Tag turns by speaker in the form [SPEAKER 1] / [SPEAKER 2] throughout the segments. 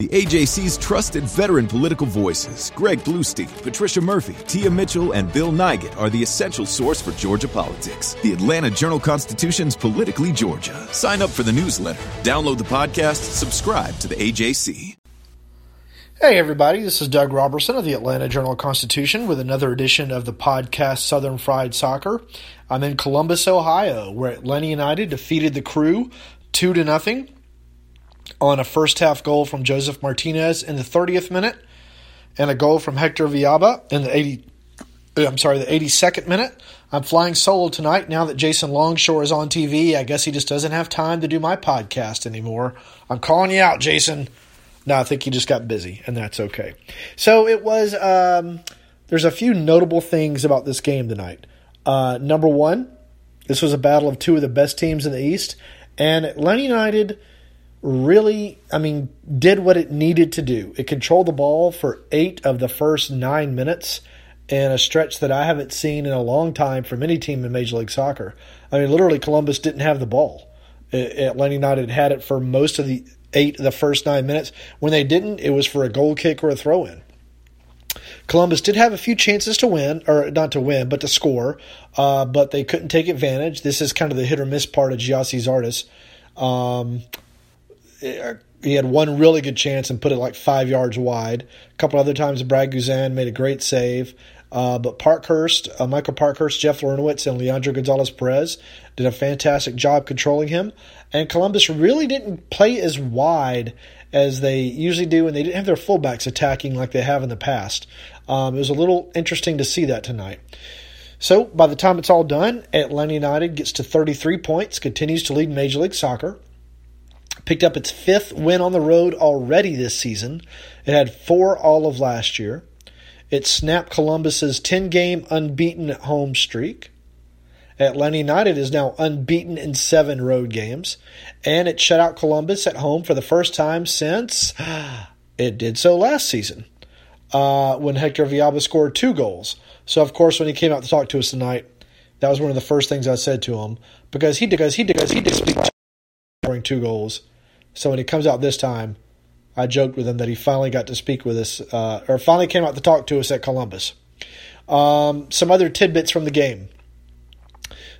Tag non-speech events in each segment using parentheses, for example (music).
[SPEAKER 1] The AJC's trusted veteran political voices, Greg Bluestein, Patricia Murphy, Tia Mitchell, and Bill Nigut, are the essential source for Georgia politics. The Atlanta Journal Constitution's Politically Georgia. Sign up for the newsletter, download the podcast, subscribe to the AJC.
[SPEAKER 2] Hey, everybody, this is Doug Roberson of the Atlanta Journal Constitution with another edition of the podcast Southern Fried Soccer. I'm in Columbus, Ohio, where Atlanta United defeated the crew 2 to nothing on a first half goal from Josef Martinez in the 30th minute and a goal from Hector Villalba in the 80 uh, I'm sorry, the 82nd minute. I'm flying solo tonight now that Jason Longshore is on TV. I guess he just doesn't have time to do my podcast anymore. I'm calling you out, Jason. No, I think he just got busy, and that's okay. So it was. Um, there's a few notable things about this game tonight. Uh, number one, this was a battle of two of the best teams in the East, and Atlanta United really, I mean, did what it needed to do. It controlled the ball for eight of the first nine minutes in a stretch that I haven't seen in a long time from any team in Major League Soccer. I mean, literally, Columbus didn't have the ball. Atlanta United had it for most of the eight of the first nine minutes. When they didn't, it was for a goal kick or a throw in. Columbus did have a few chances to win, or not to win, but to score, uh, but they couldn't take advantage. This is kind of the hit or miss part of Gyasi Zardes. Um, he had one really good chance and put it like five yards wide. A couple other times, Brad Guzan made a great save. Uh, but Parkhurst, uh, Michael Parkhurst, Jeff Larentowicz, and Leandro Gonzalez Pirez did a fantastic job controlling him. And Columbus really didn't play as wide as they usually do, and they didn't have their fullbacks attacking like they have in the past. Um, it was a little interesting to see that tonight. So by the time it's all done, Atlanta United gets to 33 points, continues to lead Major League Soccer picked up its fifth win on the road already this season. It had four all of last year. It snapped Columbus's 10 game unbeaten home streak. Atlanta United is now unbeaten in seven road games, and it shut out Columbus at home for the first time since (gasps) it did so last season uh, when Hector Villalba scored two goals. So, of course, when he came out to talk to us tonight, that was one of the first things I said to him because he because he because he did speak scoring two goals so when he comes out this time, I joked with him that he finally got to speak with us, uh, or finally came out to talk to us at Columbus. Um, some other tidbits from the game.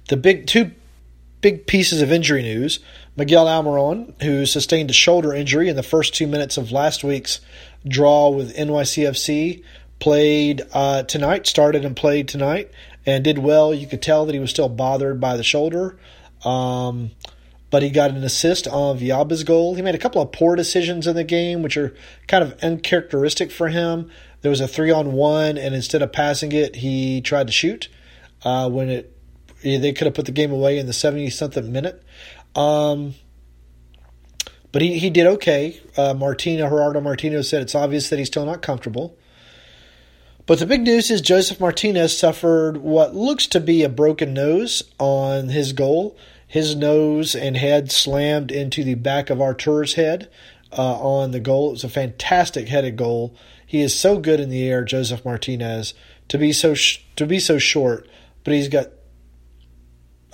[SPEAKER 2] The big two big pieces of injury news. Miguel Almiron, who sustained a shoulder injury in the first two minutes of last week's draw with NYCFC, played uh, tonight, started and played tonight, and did well. You could tell that he was still bothered by the shoulder. Um, but he got an assist on Villalba's goal. He made a couple of poor decisions in the game, which are kind of uncharacteristic for him. There was a three on one, and instead of passing it, he tried to shoot uh, when it they could have put the game away in the 70 something minute. Um, but he, he did okay. Uh, Martino, Gerardo Martino said it's obvious that he's still not comfortable. But the big news is Josef Martinez suffered what looks to be a broken nose on his goal his nose and head slammed into the back of Artur's head uh, on the goal. It was a fantastic headed goal. He is so good in the air, Josef Martinez, to be so sh- to be so short, but he's got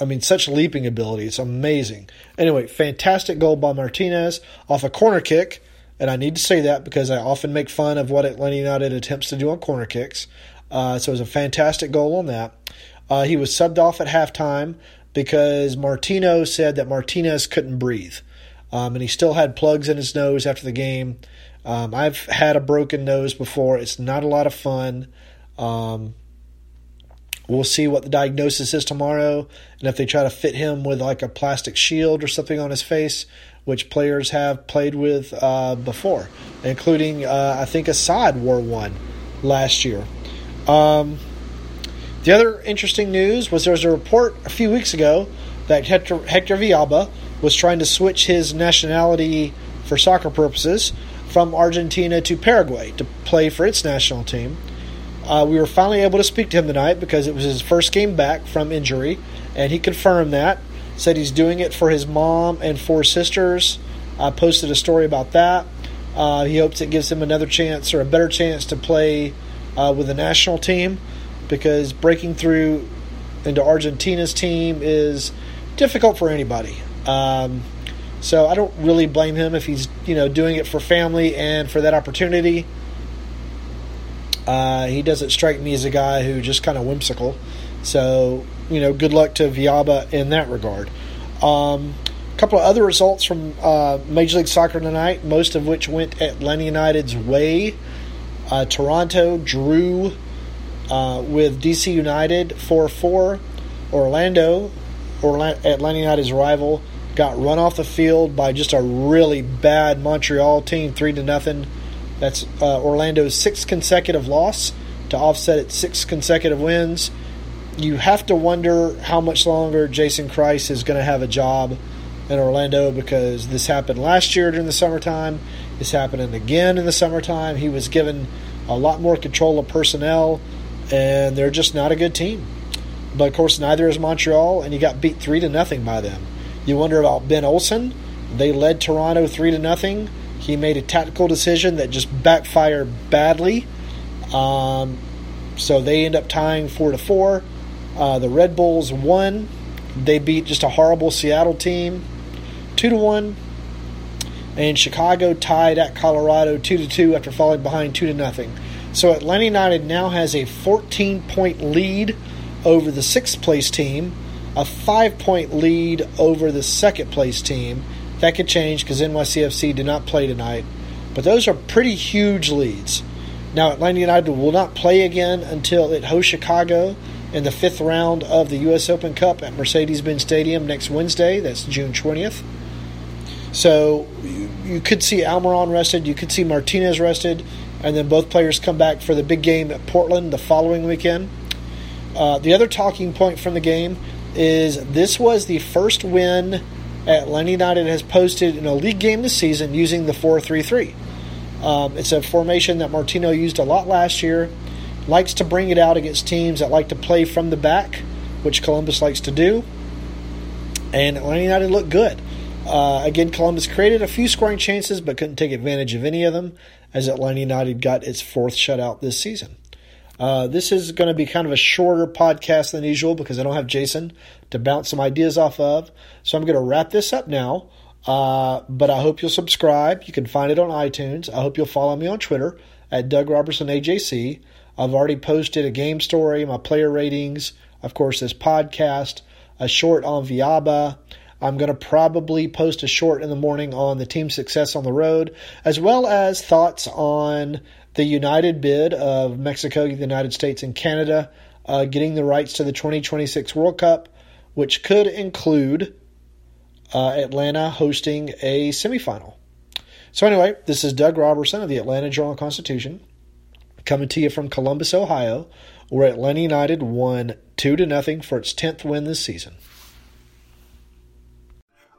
[SPEAKER 2] I mean, such leaping ability. It's amazing. Anyway, fantastic goal by Martinez off a corner kick. And I need to say that because I often make fun of what Atlanta United attempts to do on corner kicks. Uh, so it was a fantastic goal on that. Uh, he was subbed off at halftime because Martino said that Martinez couldn't breathe. Um, and he still had plugs in his nose after the game. Um, I've had a broken nose before. It's not a lot of fun. Um, we'll see what the diagnosis is tomorrow, and if they try to fit him with like a plastic shield or something on his face, which players have played with uh, before, including uh, I think Asad wore one last year. Um, the other interesting news was there was a report a few weeks ago that Hector, Hector was trying to switch his nationality for soccer purposes from Argentina to Paraguay to play for its national team. Uh, we were finally able to speak to him tonight because it was his first game back from injury, and he confirmed that. Said he's doing it for his mom and four sisters. I posted a story about that. Uh, he hopes it gives him another chance or a better chance to play uh, with the national team because breaking through into Argentina's team is difficult for anybody. Um, so I don't really blame him if he's you know doing it for family and for that opportunity. Uh, he doesn't strike me as a guy who just kind of whimsical. So you know, good luck to Villalba in that regard. Um, a couple of other results from uh, Major League Soccer tonight, most of which went at Atlanta United's way. Uh, Toronto drew uh, with DC United 4 4. Orlando, Orlando, Atlanta United's rival, got run off the field by just a really bad Montreal team, 3 to nothing. That's uh, Orlando's sixth consecutive loss to offset its six consecutive wins. You have to wonder how much longer Jason Kreis is going to have a job in Orlando because this happened last year during the summertime. It's happening again in the summertime. He was given a lot more control of personnel, and they're just not a good team. But of course, neither is Montreal, and you got beat three to nothing by them. You wonder about Ben Olsen. They led Toronto three to nothing. He made a tactical decision that just backfired badly. Um, so they end up tying four to four. Uh, the Red Bulls won. They beat just a horrible Seattle team, two to one. And Chicago tied at Colorado two to two after falling behind two to nothing. So Atlanta United now has a 14 point lead over the sixth place team, a five point lead over the second place team. That could change because NYCFC did not play tonight. But those are pretty huge leads. Now, Atlanta United will not play again until it hosts Chicago in the fifth round of the U.S. Open Cup at Mercedes Benz Stadium next Wednesday. That's June 20th. So you, could see Almiron rested, you could see Martinez rested, and then both players come back for the big game at Portland the following weekend. Uh, the other talking point from the game is this was the first win Atlanta United has posted in a league game this season using the 4 3 3. Um, it's a formation that Martino used a lot last year. Likes to bring it out against teams that like to play from the back, which Columbus likes to do. And Atlanta United looked good. Uh, again, Columbus created a few scoring chances but couldn't take advantage of any of them as Atlanta United got its fourth shutout this season. Uh, this is going to be kind of a shorter podcast than usual because I don't have Jason to bounce some ideas off of. So I'm going to wrap this up now. Uh, but I hope you'll subscribe. You can find it on iTunes. I hope you'll follow me on Twitter at Doug Roberson AJC. I've already posted a game story, my player ratings, of course, this podcast, a short on Villalba. I'm going to probably post a short in the morning on the team success on the road, as well as thoughts on the United bid of Mexico, the United States, and Canada uh, getting the rights to the 2026 World Cup, which could include uh, Atlanta hosting a semifinal. So, anyway, this is Doug Roberson of the Atlanta Journal Constitution coming to you from Columbus, Ohio, where Atlanta United won 2 to nothing for its 10th win this season.